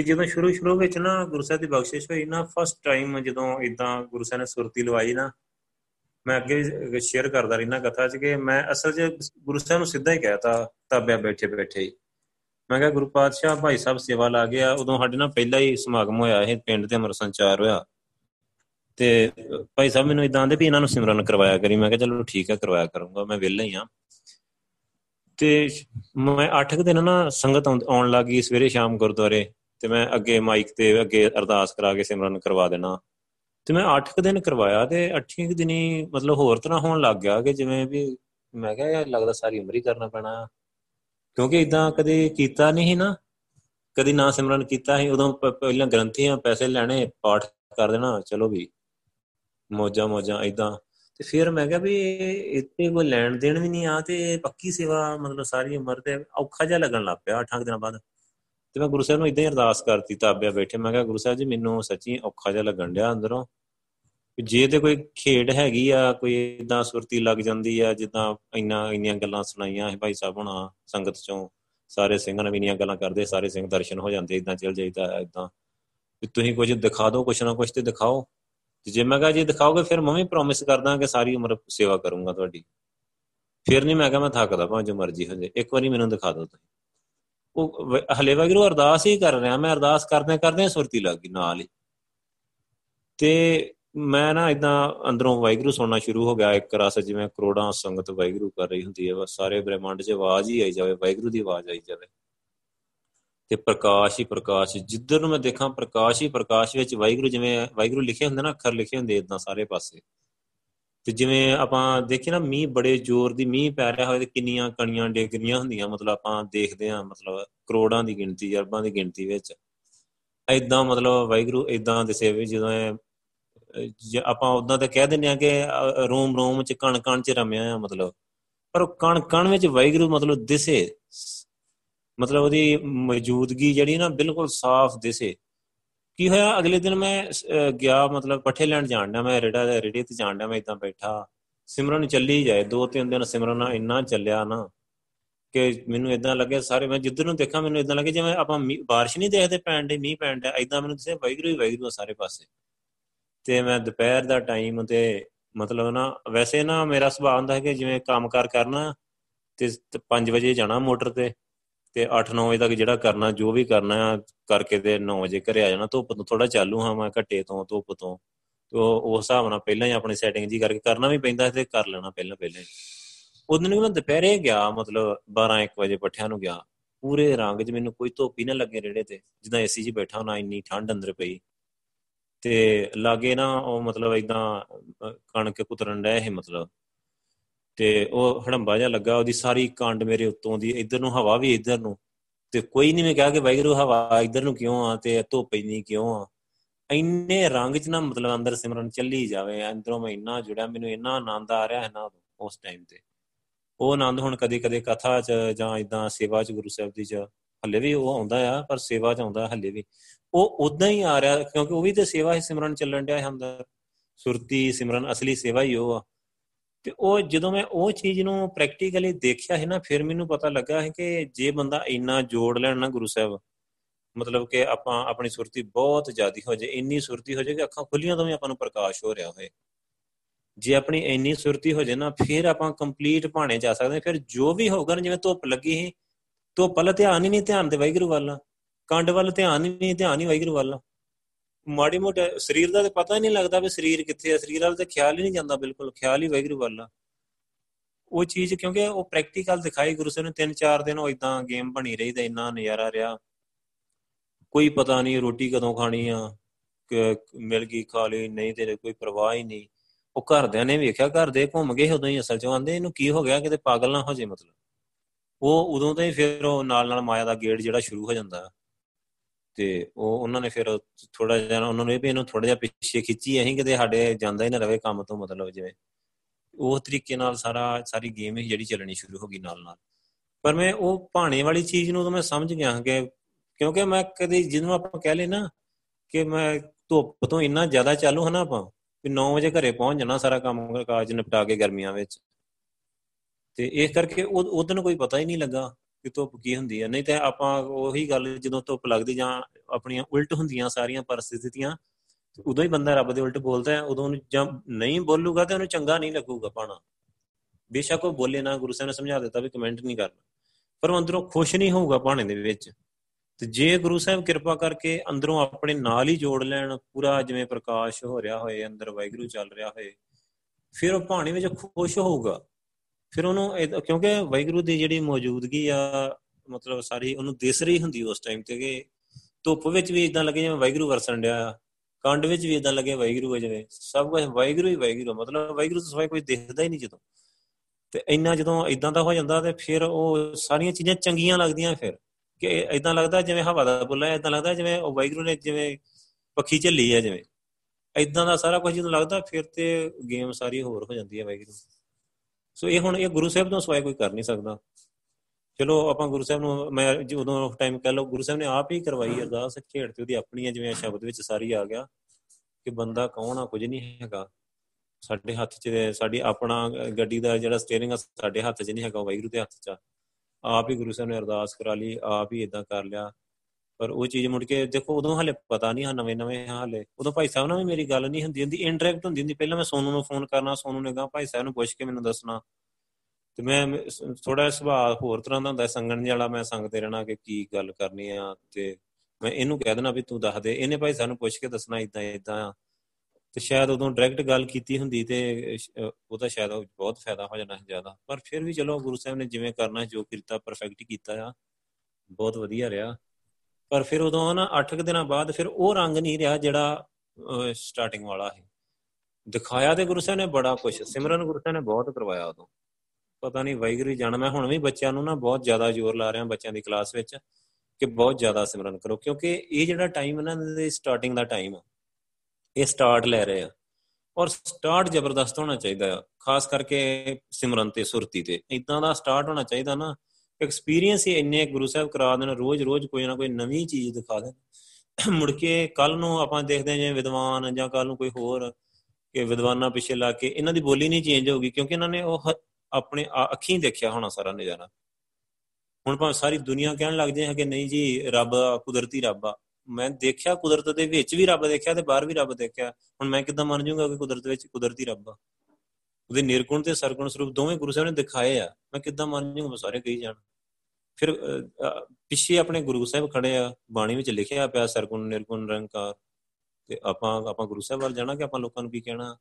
ਕਿ ਜਦੋਂ ਸ਼ੁਰੂ ਸ਼ੁਰੂ ਵਿੱਚ ਨਾ ਗੁਰੂ ਸਾਹਿਬ ਦੀ ਬਖਸ਼ਿਸ਼ ਹੋਈ ਨਾ ਫਸਟ ਟਾਈਮ ਜਦੋਂ ਇਦਾਂ ਗੁਰੂ ਸਾਹਿਬ ਨੇ ਸੁਰਤੀ ਲਵਾਈ ਨਾ, ਮੈਂ ਅੱਗੇ ਸ਼ੇਅਰ ਕਰਦਾ ਰਹਿਣਾ ਕਥਾ 'ਚ ਕਿ ਮੈਂ ਅਸਲ 'ਚ ਗੁਰੂ ਸਾਹਿਬ ਨੂੰ ਸਿੱਧਾ ਹੀ ਕਹਿਤਾ ਤਾਬਿਆ ਬੈਠੇ ਬੈਠੇ ਹੀ। ਮੈਂ ਕਿਹਾ, ਗੁਰੂ ਪਾਤਸ਼ਾਹ, ਭਾਈ ਸਾਹਿਬ ਸੇਵਾ ਲਾ ਗਿਆ, ਉਦੋਂ ਸਾਡੇ ਨਾਲ ਪਹਿਲਾ ਹੀ ਸਮਾਗਮ ਹੋਇਆ ਇਹ ਪਿੰਡ ਤੇ ਅਮਰ ਸੰਚਾਰ ਹੋਇਆ। ਤੇ ਭਾਈ ਸਾਹਿਬ ਮੈਨੂੰ ਇਦਾਂ ਦੇ ਵੀ ਇਹਨਾਂ ਨੂੰ ਸਿਮਰਨ ਕਰਵਾਇਆ ਕਰੀ। ਮੈਂ ਕਿਹਾ, ਚਲੋ ਠੀਕ ਹੈ, ਕਰਵਾਇਆ ਕਰੂੰਗਾ, ਮੈਂ ਵਿਹਲਾ ਹੀ ਆ। ਤੇ ਮੈਂ 8 ਦਿਨ ਨਾ ਸੰਗਤ ਆਉਣ ਲੱਗੀ ਸਵੇਰੇ ਸ਼ਾਮ ਗੁਰਦੁਆਰੇ। ਤੇ ਮੈਂ ਅੱਗੇ ਮਾਈਕ ਤੇ ਅੱਗੇ ਅਰਦਾਸ ਕਰਾ ਕੇ ਸਿਮਰਨ ਕਰਵਾ ਦੇਣਾ। ਤੇ ਮੈਂ 8 ਦਿਨ ਕਰਵਾਇਆ ਤੇ 8 ਦਿਨੀ ਮਤਲਬ ਹੋਰ ਤਰ੍ਹਾਂ ਹੋਣ ਲੱਗ ਗਿਆ ਕਿ ਜਿਵੇਂ ਵੀ ਮੈਂ ਕਿਹਾ ਯਾਰ ਲੱਗਦਾ ਸਾਰੀ ਉਮਰ ਹੀ ਕਰਨਾ ਪੈਣਾ। ਕਿਉਂਕਿ ਇਦਾਂ ਕਦੇ ਕੀਤਾ ਨਹੀਂ ਨਾ। ਕਦੀ ਨਾ ਸਿਮਰਨ ਕੀਤਾ ਸੀ। ਉਦੋਂ ਪਹਿਲਾਂ ਗ੍ਰੰਥੀਆਂ ਪੈਸੇ ਲੈਣੇ, ਪਾਠ ਕਰ ਦੇਣਾ, ਚਲੋ ਵੀ। ਮੋਜਾ ਮੋਜਾ ਇਦਾਂ ਤੇ ਫਿਰ ਮੈਂ ਕਿਹਾ ਵੀ ਇੱਥੇ ਕੋਈ ਲੈਣ ਦੇਣ ਵੀ ਨਹੀਂ ਆ ਤੇ ਪੱਕੀ ਸੇਵਾ ਮਤਲਬ ਸਾਰੀ ਉਮਰ ਤੇ ਔਖਾ ਜਿਹਾ ਲੱਗਣ ਲੱਗ ਪਿਆ 8 ਦਿਨਾਂ ਬਾਅਦ। ਤੇ ਮੈਂ ਗੁਰੂ ਸਾਹਿਬ ਨੂੰ ਇਦਾਂ ਹੀ ਅਰਦਾਸ ਕਰਤੀ, ਤਾਬਿਆ ਬੈਠੇ, ਮੈਂ ਕਿਹਾ, ਗੁਰੂ ਸਾਹਿਬ ਜੀ, ਮੈਨੂੰ ਸੱਚੀ ਔਖਾ ਜਿਹਾ ਲੱਗਣ ਡਿਆ ਅੰਦਰੋਂ। ਜੇ ਤੇ ਕੋਈ ਖੇਡ ਹੈਗੀ ਆ, ਕੋਈ ਇਦਾਂ ਸੁਰਤੀ ਲੱਗ ਜਾਂਦੀ ਆ, ਜਿੱਦਾਂ ਇੰਨਾ, ਇੰਨੀਆਂ ਗੱਲਾਂ ਸੁਣਾਈਆਂ ਭਾਈ ਸਾਹਿਬ ਹੁਣਾ ਸੰਗਤ ਚੋਂ, ਸਾਰੇ ਸਿੰਘਾਂ ਨੇ ਵੀ ਇੰਨੀਆਂ ਗੱਲਾਂ ਕਰਦੇ, ਸਾਰੇ ਸਿੰਘ ਦਰਸ਼ਨ ਹੋ ਜਾਂਦੇ ਇਦਾਂ ਚੱਲ ਜਾਈਦਾ ਇਦਾਂ ਵੀ ਤੁਸੀਂ ਕੁਝ ਦਿਖਾ ਦਿਓ, ਕੁਛ ਨਾ ਕੁਛ ਤੇ ਦਿਖਾਓ। ਤੇ ਜੇ ਮੈਂ ਕਹਾਂ, ਜੀ ਦਿਖਾਓਗੇ, ਫਿਰ ਮੈਂ ਵੀ ਪ੍ਰੋਮਿਸ ਕਰਦਾ ਕਿ ਸਾਰੀ ਉਮਰ ਸੇਵਾ ਕਰੂੰਗਾ ਤੁਹਾਡੀ। ਫਿਰ ਨਹੀਂ ਮੈਂ ਕਹਾਂ, ਮੈਂ ਥੱਕਦਾ ਭਾਵੇਂ ਜੋ ਮਰਜ਼ੀ ਹੋ ਜਾਏ, ਇੱਕ ਵਾਰੀ ਮੈਨੂੰ ਦਿਖਾ ਦਿਓ ਤੁਸੀਂ। ਉਹ ਹਲੇ ਵਗਰੂ ਅਰਦਾਸ ਹੀ ਕਰ ਰਿਹਾ, ਮੈਂ ਅਰਦਾਸ ਕਰਦੇ ਕਰਦੇ ਸੁਰਤੀ ਲੱਗ ਗਈ ਨਾਲ ਹੀ। ਤੇ ਮੈਂ ਨਾ ਇਦਾਂ ਅੰਦਰੋਂ ਵਾਹਿਗੁਰੂ ਸੁਣਨਾ ਸ਼ੁਰੂ ਹੋ ਗਿਆ, ਇੱਕ ਰਸ ਜਿਵੇਂ ਕਰੋੜਾਂ ਸੰਗਤ ਵਾਹਿਗੁਰੂ ਕਰ ਰਹੀ ਹੁੰਦੀ ਹੈ, ਬਸ ਸਾਰੇ ਬ੍ਰਹਿਮੰਡ 'ਚ ਆਵਾਜ਼ ਹੀ ਆਈ ਜਾਵੇ, ਵਾਹਿਗੁਰੂ ਦੀ ਆਵਾਜ਼ ਆਈ ਜਾਵੇ। ਤੇ ਪ੍ਰਕਾਸ਼ ਹੀ ਪ੍ਰਕਾਸ਼, ਜਿੱਧਰ ਨੂੰ ਮੈਂ ਦੇਖਾਂ ਪ੍ਰਕਾਸ਼ ਹੀ ਪ੍ਰਕਾਸ਼ ਵਿੱਚ ਵਾਹਿਗੁਰੂ ਜਿਵੇਂ, ਵਾਹਿਗੁਰੂ ਲਿਖੇ ਹੁੰਦੇ ਨਾ, ਅੱਖਰ ਲਿਖੇ ਹੁੰਦੇ ਇਦਾਂ ਸਾਰੇ ਪਾਸੇ। ਤੇ ਜਿਵੇਂ ਆਪਾਂ ਦੇਖੀ ਨਾ, ਮੀਂਹ ਬੜੇ ਜ਼ੋਰ ਦੀ, ਮੀਂਹ ਪੈ ਰਿਹਾ ਹੋਵੇ ਤੇ ਕਿੰਨੀਆਂ ਕਣੀਆਂ ਡਿੱਗ ਰਹੀਆਂ ਹੁੰਦੀਆਂ, ਮਤਲਬ ਆਪਾਂ ਦੇਖਦੇ ਆ ਮਤਲਬ ਕਰੋੜਾਂ ਦੀ ਗਿਣਤੀ, ਅਰਬਾਂ ਦੀ ਗਿਣਤੀ ਵਿੱਚ। ਐਦਾਂ ਮਤਲਬ ਵਾਹਿਗੁਰੂ ਐਦਾਂ ਦੇ ਸੇਵੇ ਜਦੋਂ ਆਪਾਂ ਉਦਾਂ ਤਾਂ ਕਹਿ ਦਿੰਦੇ ਆ ਕਿ ਰੋਮ ਰੋਮ ਚ ਕਣ ਕਣ ਚ ਰਮਿਆ ਆ ਮਤਲਬ। ਪਰ ਕਣ ਕਣ ਵਿੱਚ ਵਾਹਿਗੁਰੂ ਮਤਲਬ ਦਿਸੇ। ਮਤਲਬ ਉਹਦੀ ਮੌਜੂਦਗੀ ਜਿਹੜੀ ਨਾ ਬਿਲਕੁਲ ਸਾਫ਼ ਦਿਸੇ। ਕੀ ਹੋਇਆ? ਅਗਲੇ ਦਿਨ ਮੈਂ ਗਿਆ, ਮਤਲਬ ਪੱਠੇ ਲੈਣ ਜਾਣਦਾ ਮੈਂ ਰੇੜਾ, ਰੇੜੇ ਤੇ ਜਾਣਦਾ ਮੈਂ ਇਦਾਂ ਬੈਠਾ। ਸਿਮਰਨ ਚੱਲੀ ਜਾਏ, ਦੋ ਤਿੰਨ ਦਿਨ ਸਿਮਰਨ ਇੰਨਾ ਚੱਲਿਆ ਨਾ ਕਿ ਮੈਨੂੰ ਇਦਾਂ ਲੱਗਿਆ ਸਾਰੇ, ਮੈਂ ਜਿੱਧਰ ਨੂੰ ਦੇਖਾਂ, ਮੈਨੂੰ ਇਦਾਂ ਲੱਗੇ ਜਿਵੇਂ ਆਪਾਂ ਬਾਰਿਸ਼ ਨਹੀਂ ਦੇਖਦੇ ਪੈਣ ਦੇ ਮੀਂਹ ਪੈਣ ਦਾ ਇਦਾਂ ਮੈਨੂੰ ਦੱਸਿਆ ਵੈਗਰੂ ਹੀ ਵੈਗਰੂ ਸਾਰੇ ਪਾਸੇ। ਤੇ ਮੈਂ ਦੁਪਹਿਰ ਦਾ ਟਾਈਮ ਤੇ ਮਤਲਬ ਨਾ, ਵੈਸੇ ਨਾ ਮੇਰਾ ਸੁਭਾਅ ਹੁੰਦਾ ਹੈ ਕਿ ਜਿਵੇਂ ਕੰਮ ਕਰ ਕਰਨਾ ਤੇ 5 ਵਜੇ ਜਾਣਾ ਮੋਟਰ ਤੇ। ਤੇ 8-9 ਵਜੇ ਤੱਕ ਜਿਹੜਾ ਕਰਨਾ, ਜੋ ਵੀ ਕਰਨਾ ਕਰਕੇ ਤੇ 9 ਵਜੇ ਘਰੇ ਆ ਜਾਣਾ, ਧੁੱਪ ਤੋਂ ਥੋੜਾ ਚਾਲੂ ਹਾਂ ਮੈਂ ਘੱਟੇ ਤੋਂ, ਧੁੱਪ ਤੋਂ। ਤੇ ਉਸ ਹਿਸਾਬ ਨਾਲ ਪਹਿਲਾਂ ਹੀ ਆਪਣੀ ਸੈਟਿੰਗ ਜੀ ਕਰਕੇ ਕਰਨਾ ਵੀ ਪੈਂਦਾ ਤੇ ਕਰ ਲੈਣਾ ਪਹਿਲਾਂ ਪਹਿਲਾਂ ਹੀ। ਉਦੋਂ ਨੂੰ ਮੈਂ ਦੁਪਹਿਰੇ ਗਿਆ, ਮਤਲਬ 12-1 ਵਜੇ ਪੱਠਿਆਂ ਨੂੰ ਗਿਆ। ਪੂਰੇ ਰੰਗ 'ਚ ਮੈਨੂੰ ਕੋਈ ਧੁੱਪ ਹੀ ਨਾ ਲੱਗੇ ਰੇੜੇ ਤੇ, ਜਿੱਦਾਂ ਏਸੀ 'ਚ ਬੈਠਾ ਨਾ ਇੰਨੀ ਠੰਡ ਅੰਦਰ ਪਈ। ਤੇ ਲਾਗੇ ਨਾ ਉਹ ਮਤਲਬ ਇਦਾਂ ਕਣਕ ਕੁਤਰਨ ਡਿਆ ਇਹ ਮਤਲਬ। ਤੇ ਉਹ ਹੜੰਬਾ ਜਿਹਾ ਲੱਗਾ, ਉਹਦੀ ਸਾਰੀ ਕੰਡ ਮੇਰੇ ਉੱਤੋਂ ਦੀ, ਇਧਰ ਨੂੰ ਹਵਾ ਵੀ ਇਧਰ ਨੂੰ। ਤੇ ਕੋਈ ਨਹੀਂ ਮੈਂ ਕਿਹਾ ਕਿ ਵਾਹਿਗੁਰੂ ਹਵਾ ਇਧਰ ਨੂੰ ਕਿਉਂ ਆ ਤੇ ਧੁੱਪ ਇੰਨੀ ਕਿਉਂ ਆ? ਇੰਨੇ ਰੰਗ ਚ ਨਾ ਮਤਲਬ ਅੰਦਰ ਸਿਮਰਨ ਚੱਲੀ ਜਾਵੇ, ਅੰਦਰੋਂ ਮੈਂ ਇੰਨਾ ਜੁੜਿਆ, ਮੈਨੂੰ ਇੰਨਾ ਆਨੰਦ ਆ ਰਿਹਾ ਹੈ ਨਾ ਉਸ ਟਾਈਮ ਤੇ। ਉਹ ਆਨੰਦ ਹੁਣ ਕਦੇ ਕਦੇ ਕਥਾ ਚ ਜਾਂ ਇਦਾਂ ਸੇਵਾ ਚ, ਗੁਰੂ ਸਾਹਿਬ ਦੀ ਚ, ਹੱਲੇ ਵੀ ਉਹ ਆਉਂਦਾ ਆ, ਪਰ ਸੇਵਾ ਚ ਆਉਂਦਾ ਹੱਲੇ ਵੀ। ਉਹ ਉਦਾਂ ਹੀ ਆ ਰਿਹਾ, ਕਿਉਂਕਿ ਉਹ ਵੀ ਤੇ ਸੇਵਾ ਹੀ ਸਿਮਰਨ ਚੱਲਣ ਡਿਆ ਹੈ ਅੰਦਰ। ਸੁਰਤੀ ਸਿਮਰਨ, ਅਸਲੀ ਸੇਵਾ ਹੀ ਉਹ ਆ। ਤੇ ਉਹ ਜਦੋਂ ਮੈਂ ਉਹ ਚੀਜ਼ ਨੂੰ ਪ੍ਰੈਕਟੀਕਲੀ ਦੇਖਿਆ ਹੈ ਨਾ, ਫਿਰ ਮੈਨੂੰ ਪਤਾ ਲੱਗਾ ਹੈ ਕਿ ਜੇ ਬੰਦਾ ਇੰਨਾ ਜੋੜ ਲੈਣ ਨਾ ਗੁਰੂ ਸਾਹਿਬ, ਮਤਲਬ ਕਿ ਆਪਾਂ ਆਪਣੀ ਸੁਰਤੀ ਬਹੁਤ ਜ਼ਿਆਦੀ ਹੋ ਜਾਏ ਇੰਨੀ ਸੁਰਤੀ ਹੋ ਜਾਏ ਕਿ ਅੱਖਾਂ ਖੁੱਲੀਆਂ ਤੋਂ ਵੀ ਆਪਾਂ ਨੂੰ ਪ੍ਰਕਾਸ਼ ਹੋ ਰਿਹਾ ਹੋਏ ਜੇ ਆਪਣੀ ਇੰਨੀ ਸੁਰਤੀ ਹੋ ਜਾਏ ਨਾ, ਫਿਰ ਆਪਾਂ ਕੰਪਲੀਟ ਭਾਣੇ ਜਾ ਸਕਦੇ ਫਿਰ ਜੋ ਵੀ ਹੋਊਗਾ ਜਿਵੇਂ ਧੁੱਪ ਲੱਗੀ ਸੀ, ਧੁੱਪ ਵੱਲ ਧਿਆਨ ਹੀ ਨਹੀਂ, ਧਿਆਨ ਦੇ ਵਾਹਿਗੁਰੂ ਵੱਲ। ਕੰਡ ਵੱਲ ਧਿਆਨ ਹੀ ਨਹੀਂ, ਧਿਆਨ ਹੀ ਵਾਹਿਗੁਰੂ ਵੱਲ। ਮਾੜੀ ਮੋਟੇ ਸਰੀਰ ਦਾ ਤੇ ਪਤਾ ਹੀ ਨਹੀਂ ਲੱਗਦਾ ਵੀ ਸਰੀਰ ਕਿੱਥੇ ਹੈ ਸਰੀਰ ਵਾਲ ਤੇ ਖਿਆਲ ਹੀ ਨਹੀਂ ਜਾਂਦਾ ਬਿਲਕੁਲ, ਖਿਆਲ ਹੀ ਵੈਗਰੂ ਵੱਲ ਉਹ ਚੀਜ਼ ਕਿਉਂਕਿ ਉਹ ਪ੍ਰੈਕਟੀਕਲ ਦਿਖਾਈ, ਗੁਰੂ ਸਾਹਿਬ ਨੇ ਤਿੰਨ ਚਾਰ ਦਿਨ ਉਹ ਇਦਾਂ ਗੇਮ ਬਣੀ ਰਹੀ ਤੇ ਇੰਨਾ ਨਜ਼ਾਰਾ ਰਿਹਾ। ਕੋਈ ਪਤਾ ਨਹੀਂ ਰੋਟੀ ਕਦੋਂ ਖਾਣੀ ਆ ਮਿਲ ਗਈ, ਖਾ ਲਈ, ਨਹੀਂ ਤੇ ਕੋਈ ਪਰਵਾਹ ਹੀ ਨਹੀਂ। ਉਹ ਘਰਦਿਆਂ ਨੇ ਵੇਖਿਆ ਘਰ ਦੇ ਘੁੰਮ ਗਏ ਉਦੋਂ ਹੀ ਅਸਲ ਚ, ਆਂਦੇ ਇਹਨੂੰ ਕੀ ਹੋ ਗਿਆ, ਕਿਤੇ ਪਾਗਲ ਨਾ ਹੋ ਜੇ ਮਤਲਬ। ਉਹ ਉਦੋਂ ਤੋਂ ਹੀ ਫਿਰ ਉਹ ਨਾਲ ਨਾਲ ਮਾਇਆ ਦਾ ਗੇੜ ਜਿਹੜਾ ਸ਼ੁਰੂ ਹੋ ਜਾਂਦਾ। ਤੇ ਉਹ ਉਹਨਾਂ ਨੇ ਫਿਰ ਥੋੜਾ ਜਿਹਾ ਉਹਨਾਂ ਨੂੰ ਇਹ ਵੀ ਇਹਨੂੰ ਥੋੜਾ ਜਿਹਾ ਪਿੱਛੇ ਖਿੱਚੀ ਅਸੀਂ ਕਿਤੇ ਸਾਡੇ ਜਾਂਦਾ ਹੀ ਨਾ ਰਵੇ ਕੰਮ ਤੋਂ ਮਤਲਬ ਜਿਵੇਂ। ਉਹ ਤਰੀਕੇ ਨਾਲ ਸਾਰਾ, ਸਾਰੀ ਗੇਮ ਹੀ ਜਿਹੜੀ ਚੱਲਣੀ ਸ਼ੁਰੂ ਹੋ ਗਈ ਨਾਲ ਨਾਲ। ਪਰ ਮੈਂ ਉਹ ਭਾਣੇ ਵਾਲੀ ਚੀਜ਼ ਨੂੰ ਤਾਂ ਮੈਂ ਸਮਝ ਗਿਆ ਕਿ ਕਿਉਂਕਿ ਮੈਂ ਕਦੇ ਜਿਹਨੂੰ ਆਪਾਂ ਕਹਿ ਲੈ ਨਾ ਕਿ ਮੈਂ ਧੁੱਪ ਤੋਂ ਇੰਨਾ ਜ਼ਿਆਦਾ ਚਾਲੂ ਹਾਂ ਨਾ ਆਪਾਂ, ਵੀ 9 ਵਜੇ ਘਰੇ ਪਹੁੰਚ ਜਾਣਾ ਸਾਰਾ ਕੰਮ ਕਾਜ ਨਿਪਟਾ ਕੇ ਗਰਮੀਆਂ ਵਿੱਚ। ਤੇ ਇਸ ਕਰਕੇ ਉਹ ਉਦੋਂ ਕੋਈ ਪਤਾ ਹੀ ਨਹੀਂ ਲੱਗਾ। ਕਿ ਧੁੱਪ ਕੀ ਹੁੰਦੀ ਹੈ ਨਹੀਂ ਤੇ ਆਪਾਂ ਉਹੀ ਗੱਲ ਜਦੋਂ ਧੁੱਪ ਲੱਗਦੀ ਜਾਂ ਆਪਣੀਆਂ ਉਲਟ ਹੁੰਦੀਆਂ ਸਾਰੀਆਂ ਪਰਿਸਥਿਤੀਆਂ ਉਦੋਂ ਹੀ ਬੰਦਾ ਰੱਬ ਦੇ ਉਲਟ ਬੋਲਦਾ ਹੈ। ਉਦੋਂ ਜਾਂ ਨਹੀਂ ਬੋਲੂਗਾ ਤੇ ਉਹਨੂੰ ਚੰਗਾ ਨਹੀਂ ਲੱਗੂਗਾ ਪਾਣਾ ਬੇਸ਼ੱਕ ਉਹ ਬੋਲੇ ਨਾ, ਗੁਰੂ ਸਾਹਿਬ ਨੇ ਸਮਝਾ ਦਿੱਤਾ ਵੀ ਕਮੈਂਟ ਨਹੀਂ ਕਰਨਾ। ਪਰ ਉਹ ਅੰਦਰੋਂ ਖੁਸ਼ ਨਹੀਂ ਹੋਊਗਾ ਪਾਣੇ ਦੇ ਵਿੱਚ। ਤੇ ਜੇ ਗੁਰੂ ਸਾਹਿਬ ਕਿਰਪਾ ਕਰਕੇ ਅੰਦਰੋਂ ਆਪਣੇ ਨਾਲ ਹੀ ਜੋੜ ਲੈਣ, ਪੂਰਾ ਜਿਵੇਂ ਪ੍ਰਕਾਸ਼ ਹੋ ਰਿਹਾ ਹੋਏ, ਅੰਦਰ ਵਾਹਿਗੁਰੂ ਚੱਲ ਰਿਹਾ ਹੋਏ, ਫਿਰ ਉਹ ਪਾਣੀ ਵਿੱਚ ਖੁਸ਼ ਹੋਊਗਾ। ਫਿਰ ਉਹਨੂੰ ਕਿਉਂਕਿ ਵਾਹਿਗੁਰੂ ਦੀ ਜਿਹੜੀ ਮੌਜੂਦਗੀ ਆ, ਮਤਲਬ ਸਾਰੀ ਉਹਨੂੰ ਦਿਸ ਰਹੀ ਹੁੰਦੀ ਉਸ ਟਾਈਮ ਤੇ ਕਿ ਧੁੱਪ ਵਿੱਚ ਵੀ ਇਦਾਂ ਲੱਗੇ ਜਿਵੇਂ ਵਾਹਿਗੁਰੂ ਵਰਸਣ ਡਿਆ ਆ ਕੰਡ ਵਿੱਚ ਵੀ ਇਦਾਂ ਲੱਗੇ ਵਾਹਿਗੁਰੂ ਜਿਵੇਂ, ਸਭ ਕੁਝ ਵਾਹਿਗੁਰੂ ਹੀ ਵਾਹਿਗੁਰੂ ਮਤਲਬ ਵਾਹਿਗੁਰੂ ਤੋਂ ਸਿਵਾਏ ਕੋਈ ਦਿਖਦਾ ਹੀ ਨਹੀਂ ਜਦੋਂ। ਤੇ ਇੰਨਾ ਜਦੋਂ ਇਦਾਂ ਦਾ ਹੋ ਜਾਂਦਾ ਤੇ ਫਿਰ ਉਹ ਸਾਰੀਆਂ ਚੀਜ਼ਾਂ ਚੰਗੀਆਂ ਲੱਗਦੀਆਂ ਫਿਰ, ਕਿ ਇਦਾਂ ਲੱਗਦਾ ਜਿਵੇਂ ਹਵਾ ਦਾ ਬੁੱਲਾ ਇਦਾਂ ਲੱਗਦਾ ਜਿਵੇਂ ਉਹ ਵਾਹਿਗੁਰੂ ਨੇ ਜਿਵੇਂ ਪੱਖੀ ਝੱਲੀ ਹੈ ਜਿਵੇਂ। ਇਦਾਂ ਦਾ ਸਾਰਾ ਕੁਝ ਜਦੋਂ ਲੱਗਦਾ ਫਿਰ ਤੇ ਗੇਮ ਸਾਰੀ ਹੋਰ ਹੋ ਜਾਂਦੀ ਹੈ ਵਾਹਿਗੁਰੂ। ਸੋ ਇਹ ਹੁਣ ਇਹ ਗੁਰੂ ਸਾਹਿਬ ਤੋਂ ਸਵਾਏ ਕੋਈ ਕਰ ਨਹੀਂ ਸਕਦਾ। ਚਲੋ, ਆਪਾਂ ਗੁਰੂ ਸਾਹਿਬ ਨੂੰ, ਮੈਂ ਜਦੋਂ ਟਾਈਮ ਕਹਿ ਲਓ, ਗੁਰੂ ਸਾਹਿਬ ਨੇ ਆਪ ਹੀ ਕਰਵਾਈ ਅਰਦਾਸ, ਖੇਡ ਤੇ ਉਹਦੀ ਆਪਣੀ ਹੈ ਜਿਵੇਂ ਸ਼ਬਦ ਵਿੱਚ ਸਾਰੀ ਆ ਗਿਆ ਕਿ ਬੰਦਾ ਕੌਣ ਆ, ਕੁਝ ਨਹੀਂ ਹੈਗਾ। ਸਾਡੇ ਹੱਥ 'ਚ ਸਾਡੀ ਆਪਣਾ ਗੱਡੀ ਦਾ ਜਿਹੜਾ ਸਟੀਅਰਿੰਗ ਆ, ਸਾਡੇ ਹੱਥ 'ਚ ਨਹੀਂ ਹੈਗਾ, ਵਾਹਿਗੁਰੂ ਦੇ ਹੱਥ 'ਚ। ਆਪ ਹੀ ਗੁਰੂ ਸਾਹਿਬ ਨੇ ਅਰਦਾਸ ਕਰਾ ਲਈ, ਆਪ ਹੀ ਇਦਾਂ ਕਰ ਲਿਆ। ਪਰ ਉਹ ਚੀਜ਼ ਮੁੜ ਕੇ ਦੇਖੋ ਉਦੋਂ ਹਲੇ ਪਤਾ ਨਹੀਂ ਹਾਂ, ਨਵੇਂ ਨਵੇਂ ਹਾਲੇ। ਉਦੋਂ ਭਾਈ ਸਾਹਿਬ ਨਾਲ ਵੀ ਮੇਰੀ ਗੱਲ ਨਹੀਂ ਹੁੰਦੀ ਹੁੰਦੀ ਇਨਡਾਇਰੈਕਟ ਹੁੰਦੀ ਹੁੰਦੀ। ਪਹਿਲਾਂ ਮੈਂ ਸੋਨੂ ਨੂੰ ਫੋਨ ਕਰਨਾ, ਸੋਨੂ ਨੇ ਕਹਾ, ਭਾਈ ਸਾਹਿਬ ਨੂੰ ਪੁੱਛ ਕੇ ਮੈਨੂੰ ਦੱਸਣਾ। ਤੇ ਮੈਂ ਥੋੜਾ ਸੁਭਾਅ ਹੋਰ ਤਰ੍ਹਾਂ ਦਾ ਹੁੰਦਾ ਸੰਗਣ ਵਾਲਾ ਮੈਂ ਸੰਗਤੇ ਰਹਿਣਾ ਕਿ ਕੀ ਗੱਲ ਕਰਨੀ ਆ ਤੇ ਮੈਂ ਇਹਨੂੰ ਕਹਿ ਦੇਣਾ ਵੀ ਤੂੰ ਦੱਸ ਦੇ। ਇਹਨੇ ਭਾਈ ਸਾਨੂੰ ਪੁੱਛ ਕੇ ਦੱਸਣਾ ਇਦਾਂ ਇਦਾਂ ਆ। ਤੇ ਸ਼ਾਇਦ ਉਦੋਂ ਡਾਇਰੈਕਟ ਗੱਲ ਕੀਤੀ ਹੁੰਦੀ ਤੇ ਉਹਦਾ ਸ਼ਾਇਦ ਬਹੁਤ ਫਾਇਦਾ ਹੋ ਜਾਣਾ ਜ਼ਿਆਦਾ। ਪਰ ਫਿਰ ਵੀ ਚਲੋ ਗੁਰੂ ਸਾਹਿਬ ਨੇ ਜਿਵੇਂ ਕਰਨਾ, ਜੋ ਕੀਤਾ ਪਰਫੈਕਟ ਕੀਤਾ ਆ, ਬਹੁਤ ਵਧੀਆ ਰਿਹਾ। ਪਰ ਫਿਰ ਉਦੋਂ ਨਾ 8 ਦਿਨਾਂ ਬਾਅਦ ਫਿਰ ਉਹ ਰੰਗ ਨਹੀਂ ਰਿਹਾ ਜਿਹੜਾ ਸਟਾਰਟਿੰਗ ਵਾਲਾ ਹੈ ਦਿਖਾਇਆ ਤੇ ਗੁਰੂ ਸਾਹਿਬ ਨੇ ਬੜਾ ਕੁਝ ਸਿਮਰਨ ਗੁਰੂ ਸਾਹਿਬ ਨੇ ਬਹੁਤ ਕਰਵਾਇਆ ਉਦੋਂ। ਪਤਾ ਨਹੀਂ ਵਾਹਿਗੁਰੂ ਜਾਣ, ਮੈਂ ਹੁਣ ਵੀ ਬੱਚਿਆਂ ਨੂੰ ਨਾ ਬਹੁਤ ਜ਼ਿਆਦਾ ਜ਼ੋਰ ਲਾ ਰਿਹਾ ਬੱਚਿਆਂ ਦੀ ਕਲਾਸ ਵਿੱਚ ਕਿ ਬਹੁਤ ਜ਼ਿਆਦਾ ਸਿਮਰਨ ਕਰੋ, ਕਿਉਂਕਿ ਇਹ ਜਿਹੜਾ ਟਾਈਮ ਇਹਨਾਂ ਦੇ ਸਟਾਰਟਿੰਗ ਦਾ ਟਾਈਮ ਆ, ਇਹ ਸਟਾਰਟ ਲੈ ਰਹੇ ਆ। ਔਰ ਸਟਾਰਟ ਜ਼ਬਰਦਸਤ ਹੋਣਾ ਚਾਹੀਦਾ ਆ, ਖਾਸ ਕਰਕੇ ਸਿਮਰਨ ਤੇ ਸੁਰਤੀ ਤੇ। ਇਦਾਂ ਦਾ ਸਟਾਰਟ ਹੋਣਾ ਚਾਹੀਦਾ ਨਾ ਐਕਸਪੀਰੀਅੰਸ ਹੀ ਇੰਨੇ ਗੁਰੂ ਸਾਹਿਬ ਕਰਾ ਦੇਣ, ਰੋਜ਼-ਰੋਜ਼ ਕੋਈ ਨਾ ਕੋਈ ਨਵੀਂ ਚੀਜ਼ ਦਿਖਾ ਦੇਣ। ਮੁੜ ਕੇ ਕੱਲ ਨੂੰ ਆਪਾਂ ਦੇਖਦੇ ਹਾਂ ਜਿਵੇਂ ਵਿਦਵਾਨ ਜਾਂ ਕੱਲ ਨੂੰ ਕੋਈ ਹੋਰ ਕਿ ਵਿਦਵਾਨਾਂ ਪਿੱਛੇ ਲਾ ਕੇ ਇਹਨਾਂ ਦੀ ਬੋਲੀ ਨਹੀਂ ਚੇਂਜ ਹੋਊਗੀ ਕਿਉਂਕਿ ਇਹਨਾਂ ਨੇ ਉਹ ਆਪਣੇ ਅੱਖੀਂ ਦੇਖਿਆ ਹੋਣਾ ਸਾਰਾ ਨਜ਼ਾਰਾ। ਹੁਣ ਭਾਵੇਂ ਸਾਰੀ ਦੁਨੀਆ ਕਹਿਣ ਲੱਗ ਜਾਏ ਕਿ ਨਹੀਂ ਜੀ, ਰੱਬ ਕੁਦਰਤੀ ਰੱਬ ਆ। ਮੈਂ ਦੇਖਿਆ ਕੁਦਰਤ ਦੇ ਵਿੱਚ ਵੀ ਰੱਬ ਦੇਖਿਆ ਤੇ ਬਾਹਰ ਵੀ ਰੱਬ ਦੇਖਿਆ। ਹੁਣ ਮੈਂ ਕਿੱਦਾਂ ਮੰਨ ਜਾਊਂਗਾ ਕਿ ਕੁਦਰਤ ਵਿੱਚ ਕੁਦਰਤੀ ਰੱਬ ਆ? ਉਹਦੇ ਨਿਰਗੁਣ ਤੇ ਸਰਗੁਣ ਸਰੂਪ ਦੋਵੇਂ ਗੁਰੂ ਸਾਹਿਬ ਨੇ ਦਿਖਾਏ ਆ। ਮੈਂ ਕਿੱਦਾਂ ਮੰਨ ਜਾਊਂਗਾ ਸਾਰੇ ਕਹੀ ਜਾਣ। ਫਿਰ ਪਿੱਛੇ ਆਪਣੇ ਗੁਰੂ ਸਾਹਿਬ ਖੜੇ ਆ, ਬਾਣੀ ਵਿੱਚ ਲਿਖਿਆ ਪਿਆ ਸਰਗੁਣ, ਨਿਰਗੁਣ, ਨਿਰੰਕਾਰ। ਤੇ ਆਪਾਂ ਆਪਾਂ ਗੁਰੂ ਸਾਹਿਬ ਵੱਲ ਜਾਣਾ ਕਿ ਆਪਾਂ ਲੋਕਾਂ ਨੂੰ ਕੀ ਕਹਿਣਾ?